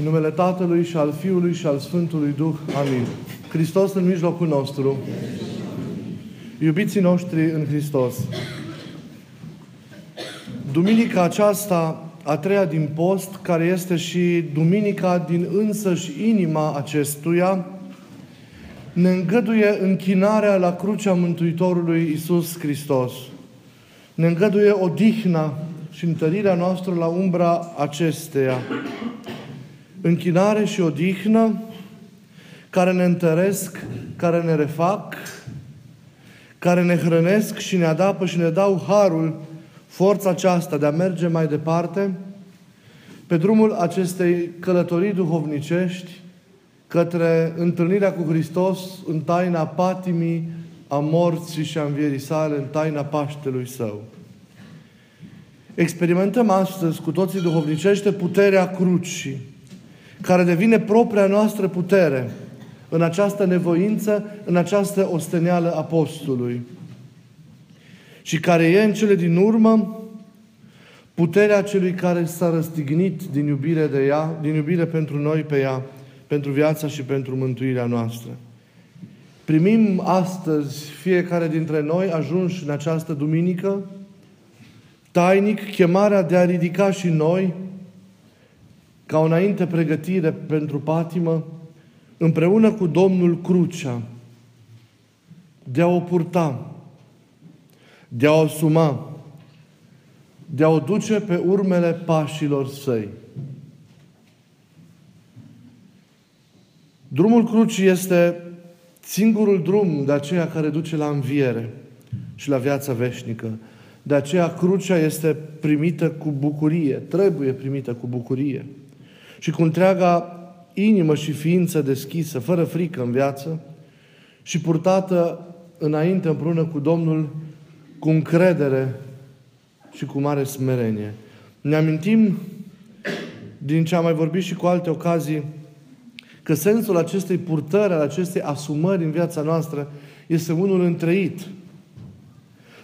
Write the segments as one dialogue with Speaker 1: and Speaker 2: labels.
Speaker 1: În numele Tatălui și al Fiului și al Sfântului Duh. Amin. Hristos în mijlocul nostru. Iubiții noștri în Hristos. Duminica aceasta, a treia din post, care este și duminica din însăși inima acestuia, ne îngăduie închinarea la crucea Mântuitorului Isus Hristos. Ne îngăduie odihna și întărirea noastră la umbra acesteia. Închinare și odihnă care ne întăresc, care ne refac, care ne hrănesc și ne adapă și ne dau harul, forța aceasta de a merge mai departe pe drumul acestei călătorii duhovnicești către întâlnirea cu Hristos în taina patimii, a morții și a învierii sale, în taina Paștelui Său. Experimentăm astăzi cu toții duhovnicește puterea crucii, care devine propria noastră putere în această nevoință, în această osteneală apostolului. Și care e în cele din urmă puterea celui care s-a răstignit din iubire de ea, din iubire pentru noi pe ea, pentru viața și pentru mântuirea noastră. Primim astăzi, fiecare dintre noi, ajuns în această duminică, tainic chemarea de a ridica și noi, ca o înainte pregătire pentru patimă, împreună cu Domnul crucea, de a o purta, de a o suma, de a o duce pe urmele pașilor săi. Drumul crucii este singurul drum de aceea care duce la înviere și la viața veșnică. De aceea crucea este primită cu bucurie, trebuie primită cu bucurie. Și cu întreaga inimă și ființă deschisă, fără frică în viață și purtată înainte împreună cu Domnul cu încredere și cu mare smerenie. Ne amintim din ce am mai vorbit și cu alte ocazii că sensul acestei purtări, al acestei asumări în viața noastră este unul întreit.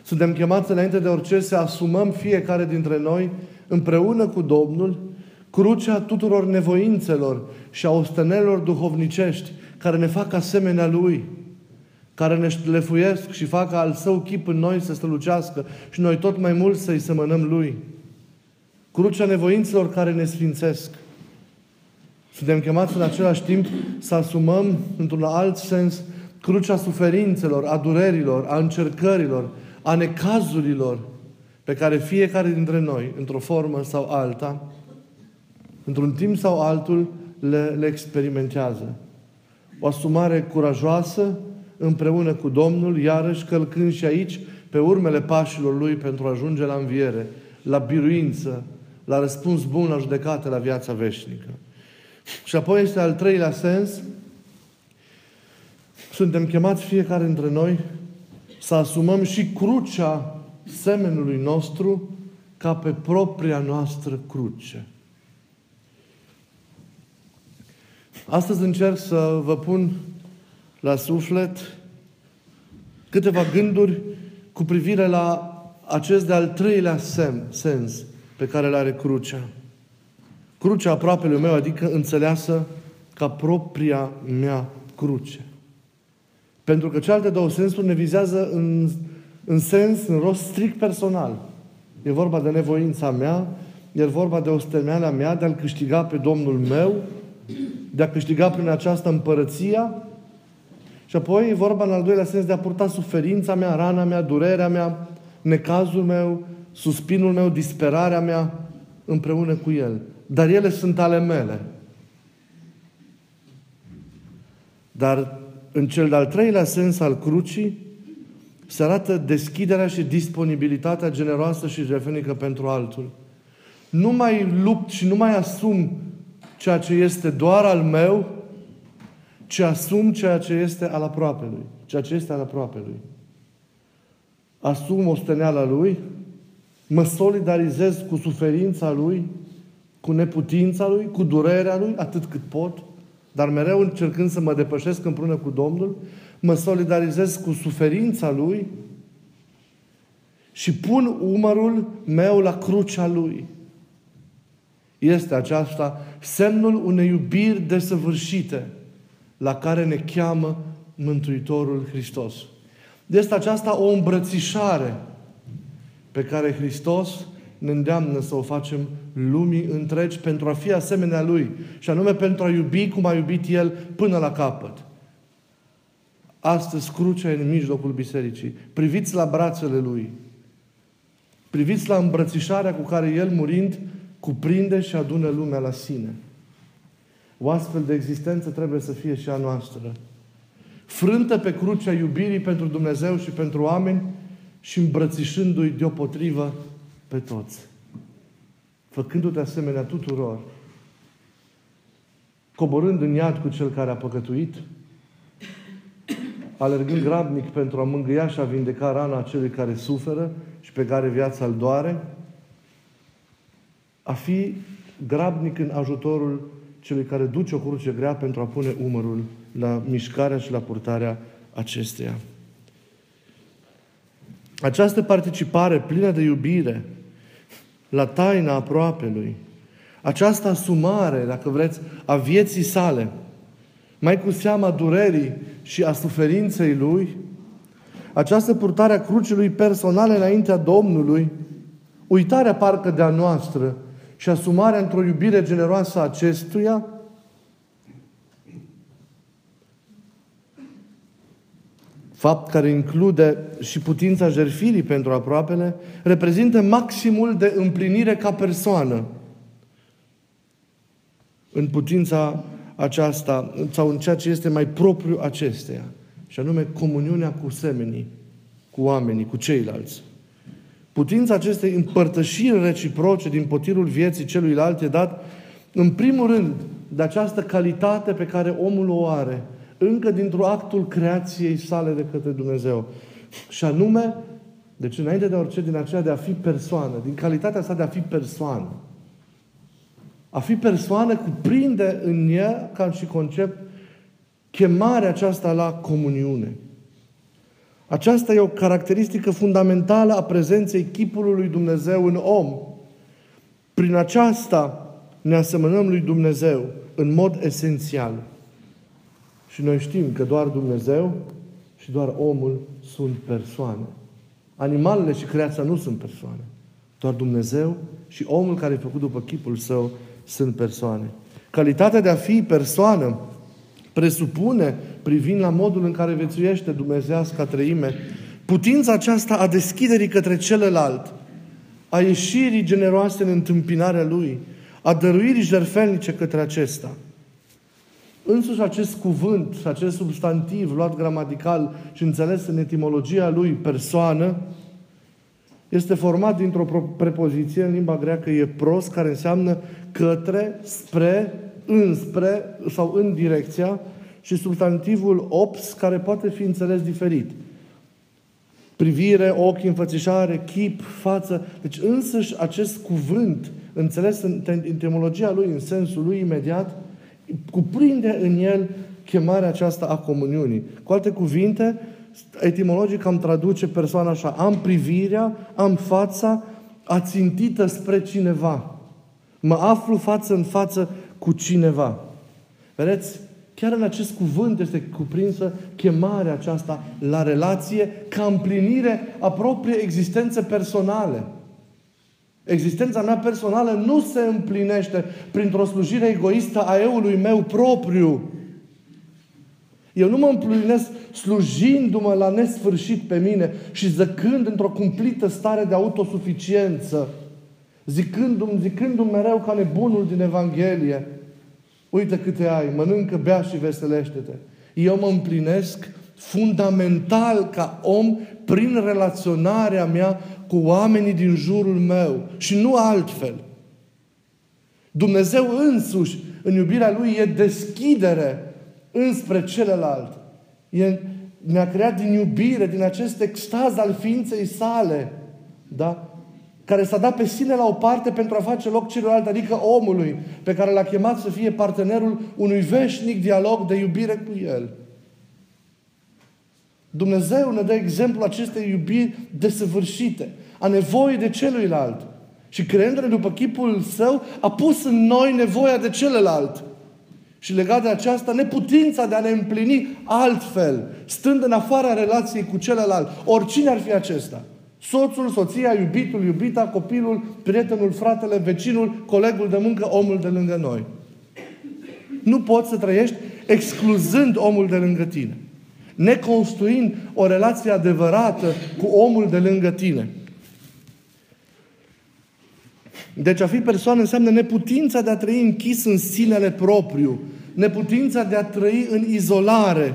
Speaker 1: Suntem chemați înainte de orice să asumăm fiecare dintre noi împreună cu Domnul crucea tuturor nevoințelor și a ostenelor duhovnicești care ne fac asemenea Lui, care ne șlefuiesc și fac al Său chip în noi să strălucească și noi tot mai mult să-i semănăm Lui. Crucea nevoințelor care ne sfințesc. Suntem chemați în același timp să asumăm, într-un alt sens, crucea suferințelor, a durerilor, a încercărilor, a necazurilor pe care fiecare dintre noi, într-o formă sau alta, într-un timp sau altul, le, le experimentează. O asumare curajoasă împreună cu Domnul, iarăși călcând și aici pe urmele pașilor Lui pentru a ajunge la înviere, la biruință, la răspuns bun la judecată, la viața veșnică. Și apoi este al treilea sens, suntem chemați fiecare dintre noi să asumăm și crucea semenului nostru ca pe propria noastră cruce. Astăzi încerc să vă pun la suflet câteva gânduri cu privire la acest de-al treilea semn, sens pe care îl are crucea. Crucea aproapelui meu, adică înțeleasă ca propria mea cruce. Pentru că cealaltă două sensuri ne vizează în, în sens, în rost strict personal. E vorba de nevoința mea, e vorba de osteneala mea de a-L câștiga pe Domnul meu, de a câștiga prin această împărăția și apoi e vorba în al doilea sens de a purta suferința mea, rana mea, durerea mea, necazul meu, suspinul meu, disperarea mea împreună cu El. Dar ele sunt ale mele. Dar în cel de-al treilea sens al crucii se arată deschiderea și disponibilitatea generoasă și refenică pentru altul. Nu mai lupt și nu mai asum ceea ce este doar al meu, ci asum ceea ce este al aproapelui. Ceea ce este al aproapelui. Asum osteneala lui, mă solidarizez cu suferința lui, cu neputința lui, cu durerea lui, atât cât pot, dar mereu încercând să mă depășesc împreună cu Domnul, mă solidarizez cu suferința lui și pun umărul meu la crucea lui. Este aceasta semnul unei iubiri desăvârșite la care ne cheamă Mântuitorul Hristos. Este aceasta o îmbrățișare pe care Hristos ne îndeamnă să o facem lumii întregi pentru a fi asemenea Lui și anume pentru a iubi cum a iubit El până la capăt. Astăzi crucea e în mijlocul bisericii. Priviți la brațele Lui. Priviți la îmbrățișarea cu care El murind cuprinde și adună lumea la sine. O astfel de existență trebuie să fie și a noastră. Frântă pe crucea iubirii pentru Dumnezeu și pentru oameni și îmbrățișându-i deopotrivă pe toți. Făcându-te asemenea tuturor. Coborând în iad cu cel care a păcătuit, alergând grabnic pentru a mângâia și a vindeca rana celui care suferă și pe care viața îl doare, a fi grabnic în ajutorul celui care duce o cruce grea pentru a pune umărul la mișcarea și la purtarea acesteia. Această participare plină de iubire la taina aproapelui, această asumare, dacă vreți, a vieții sale, mai cu seama durerii și a suferinței lui, această purtare a crucelui personale înaintea Domnului, uitarea parcă de a noastră și asumarea într-o iubire generoasă a acestuia, fapt care include și putința jerfirii pentru aproapele, reprezintă maximul de împlinire ca persoană în putința aceasta, sau în ceea ce este mai propriu acesteia, și anume comuniunea cu semenii, cu oamenii, cu ceilalți. Putința acestei împărtășiri reciproce din potirul vieții celuilalt e dat, în primul rând, de această calitate pe care omul o are, încă dintr-un actul creației sale de către Dumnezeu. Și anume, deci înainte de orice din aceea de a fi persoană, din calitatea sa de a fi persoană. A fi persoană cuprinde în ea, ca și concept, chemarea aceasta la comuniune. Aceasta e o caracteristică fundamentală a prezenței chipului lui Dumnezeu în om. Prin aceasta ne asemănăm lui Dumnezeu în mod esențial. Și noi știm că doar Dumnezeu și doar omul sunt persoane. Animalele și creația nu sunt persoane. Doar Dumnezeu și omul care e făcut după chipul său sunt persoane. Calitatea de a fi persoană presupune, privind la modul în care vețuiește Dumnezească treime, putința aceasta a deschiderii către celălalt, a ieșirii generoase în întâmpinarea Lui, a dăruirii jertfelnice către acesta. Însuși acest cuvânt, acest substantiv luat gramatical și înțeles în etimologia lui persoană, este format dintr-o prepoziție în limba greacă e pros, care înseamnă către, spre, înspre sau în direcția și substantivul ops, care poate fi înțeles diferit. Privire, ochi, înfățișare, chip, față. Deci însăși acest cuvânt, înțeles în etimologia lui, în sensul lui imediat, cuprinde în el chemarea aceasta a comuniunii. Cu alte cuvinte, etimologic am traduce persoana așa, am privirea, am fața ațintită spre cineva. Mă aflu față în față cu cineva. Vedeți? Chiar în acest cuvânt este cuprinsă chemarea aceasta la relație ca împlinire a propriei existențe personale. Existența mea personală nu se împlinește printr-o slujire egoistă a eului meu propriu. Eu nu mă împlinesc slujindu-mă la nesfârșit pe mine și zăcând într-o cumplită stare de autosuficiență, zicându-mi, zicându-mi mereu ca nebunul din Evanghelie, uite câte ai, mănâncă, bea și veselește-te. Eu mă împlinesc fundamental ca om prin relaționarea mea cu oamenii din jurul meu și nu altfel. Dumnezeu însuși, în iubirea Lui, e deschidere înspre celălalt. E, ne-a creat din iubire, din acest extaz al ființei sale, da? Care s-a dat pe sine la o parte pentru a face loc celorlalte, adică omului, pe care l-a chemat să fie partenerul unui veșnic dialog de iubire cu El. Dumnezeu ne dă exemplu acestei iubiri desăvârșite, a nevoii de celuilalt. Și creându-ne după chipul său, a pus în noi nevoia de celălalt. Și legat de aceasta, neputința de a ne împlini altfel, stând în afara relației cu celălalt, oricine ar fi acesta. Soțul, soția, iubitul, iubita, copilul, prietenul, fratele, vecinul, colegul de muncă, omul de lângă noi. Nu poți să trăiești excluzând omul de lângă tine. Neconstruind o relație adevărată cu omul de lângă tine. Deci a fi persoană înseamnă neputința de a trăi închis în sinele propriu, neputința de a trăi în izolare.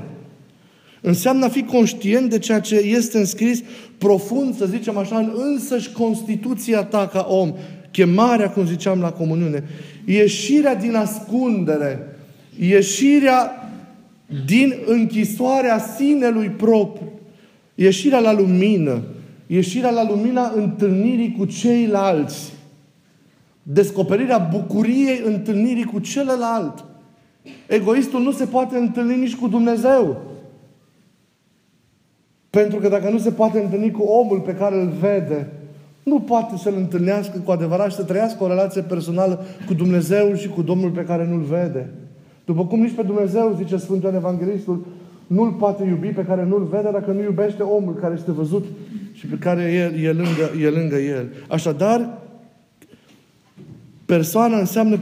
Speaker 1: Înseamnă a fi conștient de ceea ce este înscris profund, să zicem așa, în însăși Constituția ta ca om. Chemarea, cum ziceam la comuniune. Ieșirea din ascundere. Ieșirea din închisoarea sinelui propriu. Ieșirea la lumină. Ieșirea la lumina întâlnirii cu ceilalți. Descoperirea bucuriei întâlnirii cu celălalt. Egoistul nu se poate întâlni nici cu Dumnezeu. Pentru că dacă nu se poate întâlni cu omul pe care îl vede, nu poate să-L întâlnească cu adevărat și să trăiască o relație personală cu Dumnezeu și cu Domnul pe care nu-L vede. După cum nici pe Dumnezeu, zice Sfântul Ioan Evanghelistul, nu-L poate iubi pe care nu-L vede dacă nu iubește omul care este văzut și pe care e, e, lângă, e lângă El. Așadar, Persoana înseamnă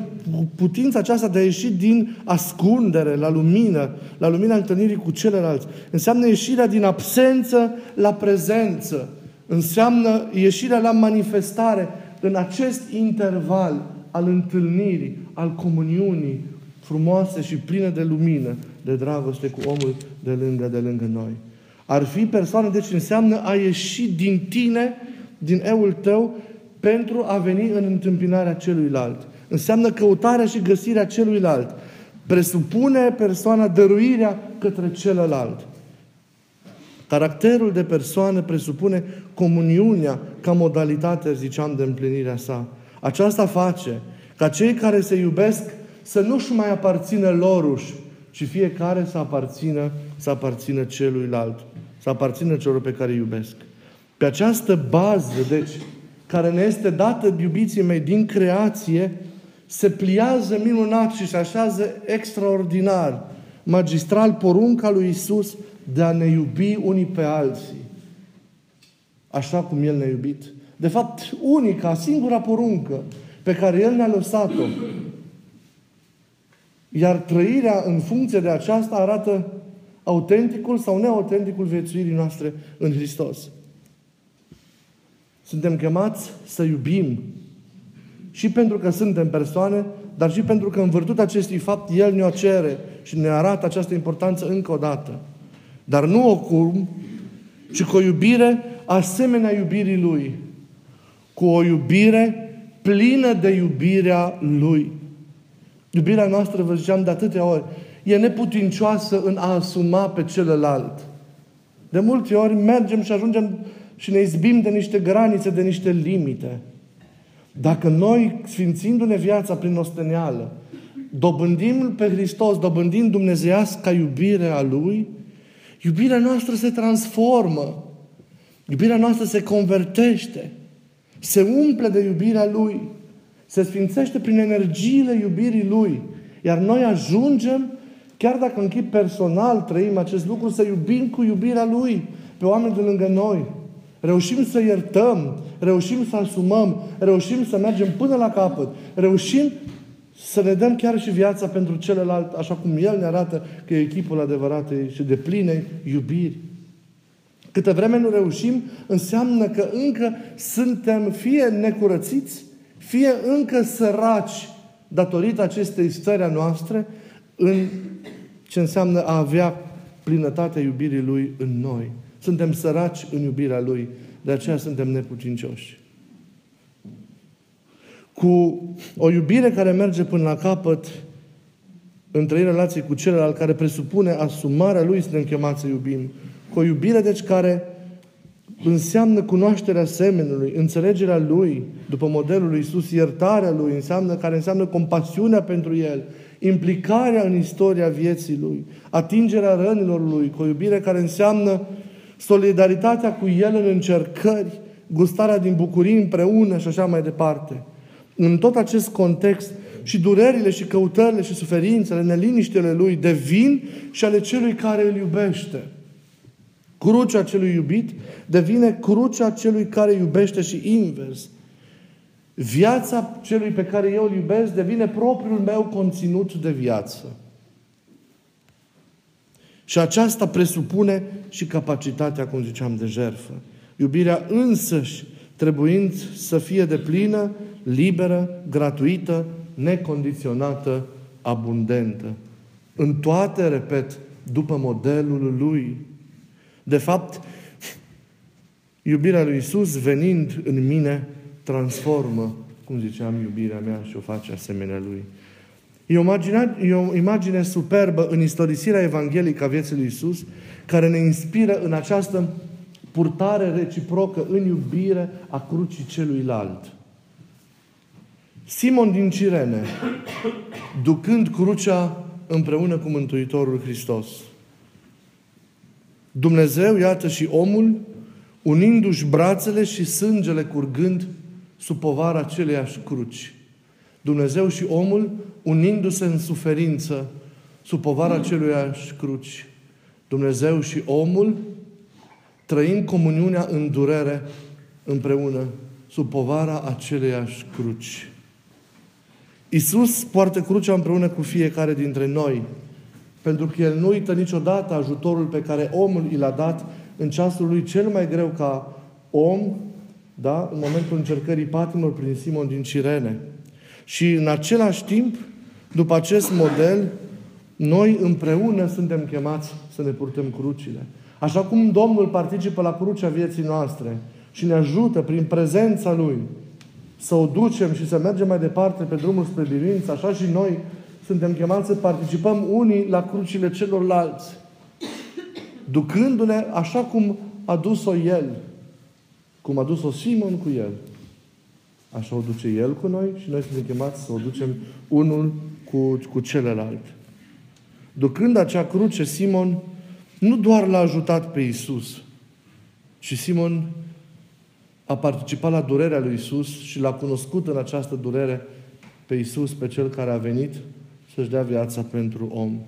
Speaker 1: putința aceasta de a ieși din ascundere la lumină, la lumina întâlnirii cu celălalt. Înseamnă ieșirea din absență la prezență. Înseamnă ieșirea la manifestare în acest interval al întâlnirii, al comuniunii frumoase și pline de lumină, de dragoste cu omul de lângă, de lângă noi. Ar fi persoană, deci înseamnă a ieși din tine, din eul tău pentru a veni în întâmpinarea celuilalt. Înseamnă căutarea și găsirea celuilalt. Presupune persoana dăruirea către celălalt. Caracterul de persoană presupune comuniunea ca modalitate, ziceam, de împlinirea sa. Aceasta face ca cei care se iubesc să nu-și mai aparțină loruși, ci fiecare să aparțină, să aparțină celuilalt, să aparțină celor pe care îi iubesc. Pe această bază, deci, care ne este dată, iubiții mei, din creație, se pliază minunat și se așează extraordinar, magistral, porunca lui Isus de a ne iubi unii pe alții. Așa cum El ne-a iubit. De fapt, unica, singura poruncă pe care El ne-a lăsat-o. Iar trăirea în funcție de aceasta arată autenticul sau neautenticul viețuirii noastre în Hristos. Suntem chemați să iubim. Și pentru că suntem persoane, dar și pentru că în vârtutea acestui fapt El ne-o cere și ne arată această importanță încă o dată. Dar nu ocum, ci cu o iubire asemenea iubirii Lui. Cu o iubire plină de iubirea Lui. Iubirea noastră, vă ziceam de atâtea ori, e neputincioasă în a asuma pe celălalt. De multe ori mergem și ajungem și ne izbim de niște granițe, de niște limite. Dacă noi, sfințindu-ne viața prin osteneală, dobândim pe Hristos, dobândim dumnezeiasca iubire a Lui, iubirea noastră se transformă. Iubirea noastră se convertește. Se umple de iubirea Lui. Se sfințește prin energiile iubirii Lui. Iar noi ajungem, chiar dacă în chip personal trăim acest lucru, să iubim cu iubirea Lui pe oameni de lângă noi. Reușim să iertăm, reușim să asumăm, reușim să mergem până la capăt, reușim să ne dăm chiar și viața pentru celălalt, așa cum El ne arată că e echipul adevărat și de pline iubiri. Câte vreme nu reușim, înseamnă că încă suntem fie necurățiți, fie încă săraci datorită acestei stări a noastre în ce înseamnă a avea plinătatea iubirii Lui în noi. Suntem săraci în iubirea Lui, de aceea suntem nepucincioși. Cu o iubire care merge până la capăt, în trei relații cu celălalt, care presupune asumarea Lui, suntem chemați să iubim. Cu o iubire, deci, care înseamnă cunoașterea semenului, înțelegerea Lui, după modelul lui Iisus, iertarea Lui, înseamnă, care înseamnă compasiunea pentru El, implicarea în istoria vieții Lui, atingerea rănilor Lui, cu o iubire care înseamnă solidaritatea cu El în încercări, gustarea din bucurii împreună și așa mai departe. În tot acest context, și durerile și căutările și suferințele, neliniștele lui devin și ale celui care îl iubește. Crucea celui iubit devine crucea celui care iubește și invers. Viața celui pe care eu îl iubesc devine propriul meu conținut de viață. Și aceasta presupune și capacitatea, cum ziceam, de jertfă. Iubirea însăși trebuind să fie de plină, liberă, gratuită, necondiționată, abundentă. În toate, repet, după modelul lui. De fapt, iubirea lui Isus venind în mine transformă, cum ziceam, iubirea mea și o face asemenea lui. E o, imagine, e o imagine superbă în istorisirea evanghelică a vieții lui Isus, care ne inspiră în această purtare reciprocă în iubire a crucii celuilalt. Simon din Cirene, ducând crucea împreună cu Mântuitorul Hristos. Dumnezeu, iată și omul, unindu-și brațele și sângele curgând sub povara aceleiași cruci. Dumnezeu și omul unindu-se în suferință sub povara aceluiași cruci. Dumnezeu și omul trăind comuniunea în durere împreună sub povara aceleiași cruci. Isus poartă crucea împreună cu fiecare dintre noi, pentru că El nu uită niciodată ajutorul pe care omul i l-a dat în ceasul lui cel mai greu ca om, da? în momentul încercării patimilor prin Simon din Cirene. Și în același timp, după acest model, noi împreună suntem chemați să ne purtăm crucile. Așa cum Domnul participă la crucea vieții noastre și ne ajută prin prezența Lui să o ducem și să mergem mai departe pe drumul spre biruință, așa și noi suntem chemați să participăm unii la crucile celorlalți, ducându-ne așa cum a dus-o El, cum a dus-o Simon cu El. Așa o duce El cu noi și noi suntem chemați să o ducem unul cu, cu celălalt. Ducând acea cruce, Simon nu doar l-a ajutat pe Isus, ci Simon a participat la durerea lui Isus și l-a cunoscut în această durere pe Isus, pe Cel care a venit să-și dea viața pentru om.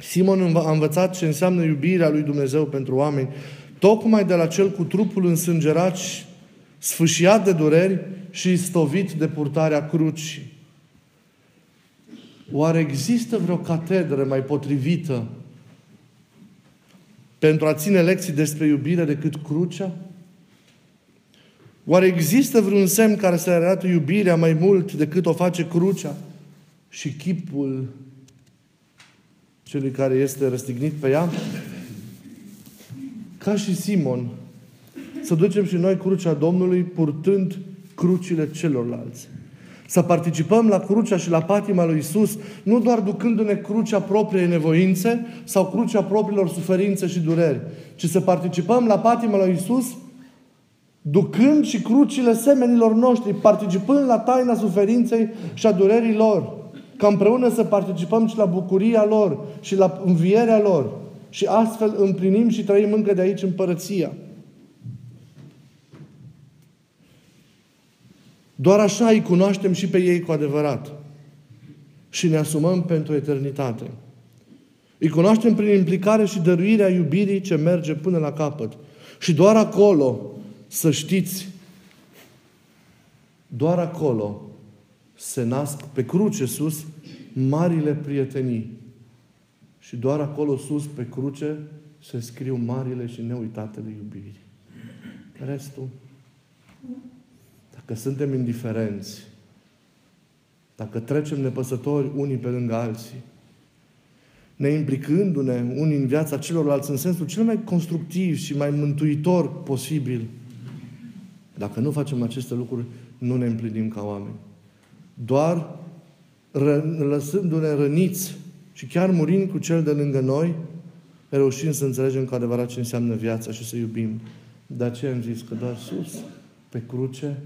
Speaker 1: Simon a învățat ce înseamnă iubirea lui Dumnezeu pentru oameni, tocmai de la cel cu trupul însângerat și sfâșiat de dureri și stovit de purtarea crucii. Oare există vreo catedră mai potrivită pentru a ține lecții despre iubire decât crucea? Oare există vreun semn care să arată iubirea mai mult decât o face crucea și chipul celui care este răstignit pe ea? Ca și Simon, să ducem și noi crucea Domnului purtând crucile celorlalți. Să participăm la crucea și la patima lui Isus, nu doar ducându-ne crucea propriei nevoințe sau crucea propriilor suferințe și dureri, ci să participăm la patima lui Isus ducând și crucile semenilor noștri, participând la taina suferinței și a durerii lor, ca împreună să participăm și la bucuria lor și la învierea lor și astfel împlinim și trăim încă de aici împărăția. Doar așa îi cunoaștem și pe ei cu adevărat. Și ne asumăm pentru eternitate. Îi cunoaștem prin implicare și dăruirea iubirii ce merge până la capăt. Și doar acolo, să știți, doar acolo se nasc pe cruce sus marile prietenii. Și doar acolo sus, pe cruce, se scriu marile și neuitatele iubiri. Restul că suntem indiferenți, dacă trecem nepăsători unii pe lângă alții, ne implicându-ne unii în viața celorlalți în sensul cel mai constructiv și mai mântuitor posibil, dacă nu facem aceste lucruri, nu ne împlinim ca oameni. Doar lăsându-ne răniți și chiar murind cu cel de lângă noi, reușim să înțelegem cu adevărat ce înseamnă viața și să iubim. De aceea am zis că doar sus, pe cruce,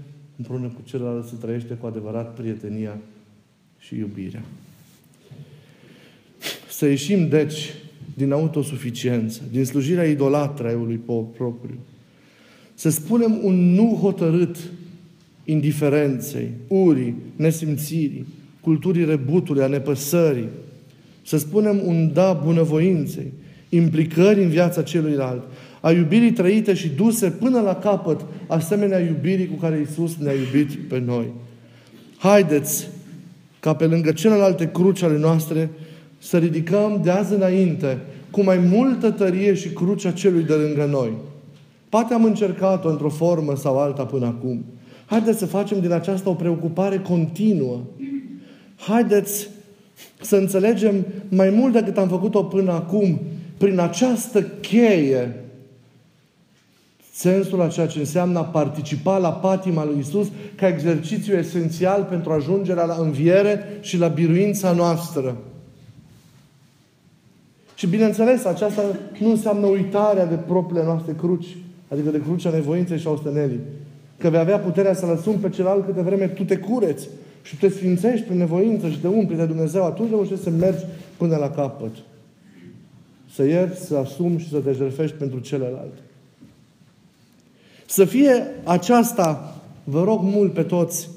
Speaker 1: împreună cu celălalt să trăiește cu adevărat prietenia și iubirea. Să ieșim, deci, din autosuficiență, din slujirea idolatră a eului propriu. Să spunem un nu hotărât indiferenței, urii, nesimțirii, culturii rebutului, a nepăsării. Să spunem un da bunăvoinței, implicări în viața celuilalt, a iubirii trăite și duse până la capăt, asemenea iubirii cu care Isus ne-a iubit pe noi. Haideți ca pe lângă celelalte cruci ale noastre să ridicăm de azi înainte cu mai multă tărie și crucea celui de lângă noi. Poate am încercat-o într-o formă sau alta până acum. Haideți să facem din aceasta o preocupare continuă. Haideți să înțelegem mai mult decât am făcut-o până acum, prin această cheie, sensul a ceea ce înseamnă a participa la patima lui Isus ca exercițiu esențial pentru ajungerea la înviere și la biruința noastră. Și bineînțeles, aceasta nu înseamnă uitarea de propriile noastre cruci, adică de crucea nevoinței și a ostenelii. Că vei avea puterea să lăsăm pe celălalt câte vreme tu te cureți și te sfințești prin nevoință și te umpli de Dumnezeu, atunci reușești să mergi până la capăt. Să ierți, să asumi și să te jertfești pentru celălalt. Să fie aceasta, vă rog mult pe toți,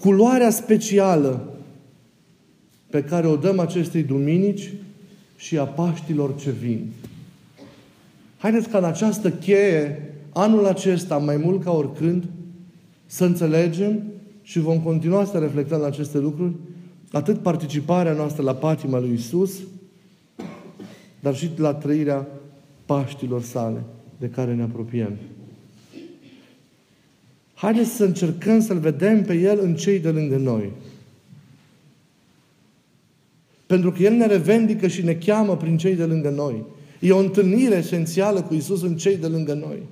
Speaker 1: culoarea specială pe care o dăm acestei duminici și a Paștilor ce vin. Haideți ca în această cheie, anul acesta, mai mult ca oricând, să înțelegem și vom continua să reflectăm la aceste lucruri, atât participarea noastră la patima lui Isus, dar și la trăirea Paștilor sale de care ne apropiem. Haideți să încercăm să-L vedem pe El în cei de lângă noi. Pentru că El ne revendică și ne cheamă prin cei de lângă noi. E o întâlnire esențială cu Isus în cei de lângă noi.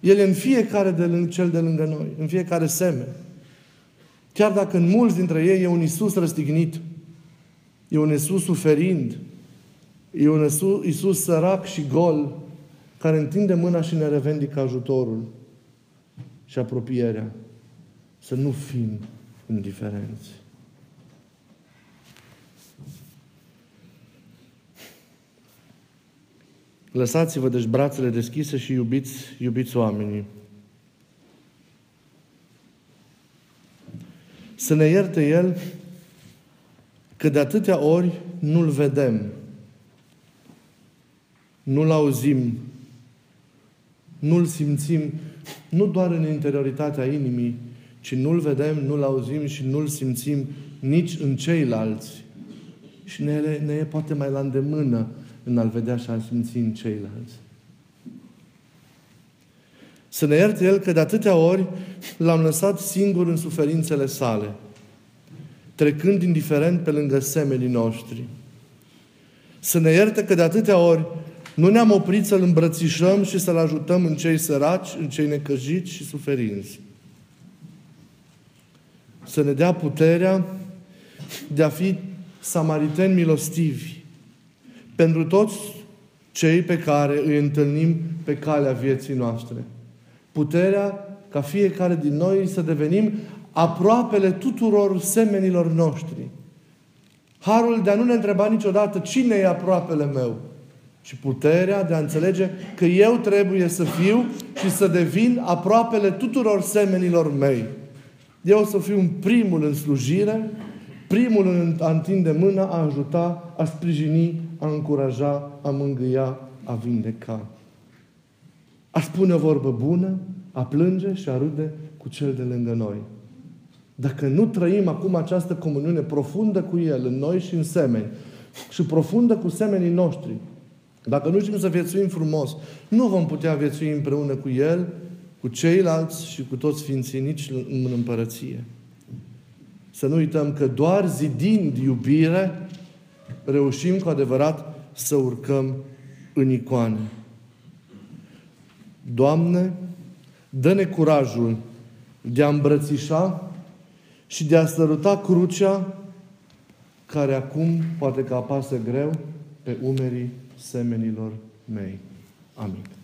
Speaker 1: El e în fiecare de lângă, cel de lângă noi, în fiecare seme. Chiar dacă în mulți dintre ei e un Isus răstignit, e un Isus suferind, e un Isus, Isus sărac și gol, care întinde mâna și ne revendică ajutorul și apropierea. Să nu fim indiferenți. Lăsați-vă deci brațele deschise și iubiți, iubiți oamenii. Să ne ierte El că de atâtea ori nu-L vedem, nu-L auzim, nu-L simțim, nu doar în interioritatea inimii, ci nu-L vedem, nu-L auzim și nu-L simțim nici în ceilalți. Și ne, ne e poate mai la îndemână în a-L vedea și a-L simți în ceilalți. Să ne ierte El că de atâtea ori L-am lăsat singur în suferințele sale, trecând indiferent pe lângă semenii noștri. Să ne ierte că de atâtea ori nu ne-am oprit să-L îmbrățișăm și să-L ajutăm în cei săraci, în cei necăjiți și suferinți. Să ne dea puterea de a fi samariteni milostivi, pentru toți cei pe care îi întâlnim pe calea vieții noastre. Puterea ca fiecare din noi să devenim aproapele tuturor semenilor noștri. Harul de a nu ne întreba niciodată cine e aproapele meu, și puterea de a înțelege că eu trebuie să fiu și să devin aproapele tuturor semenilor mei. Eu să fiu primul în slujire, primul în a întinde mâna, a ajuta, a sprijini, a încuraja, a mângâia, a vindeca. A spune o vorbă bună, a plânge și a râde cu cel de lângă noi. Dacă nu trăim acum această comuniune profundă cu El, în noi și în semeni, și profundă cu semenii noștri, dacă nu știm să viețuim frumos, nu vom putea viețui împreună cu El, cu ceilalți și cu toți Sfinții nici în împărăție. Să nu uităm că doar zidind iubire, reușim cu adevărat să urcăm în icoane. Doamne, dă-ne curajul de a îmbrățișa și de a săruta crucea care acum poate că apasă greu pe umerii semenilor mei. Amin.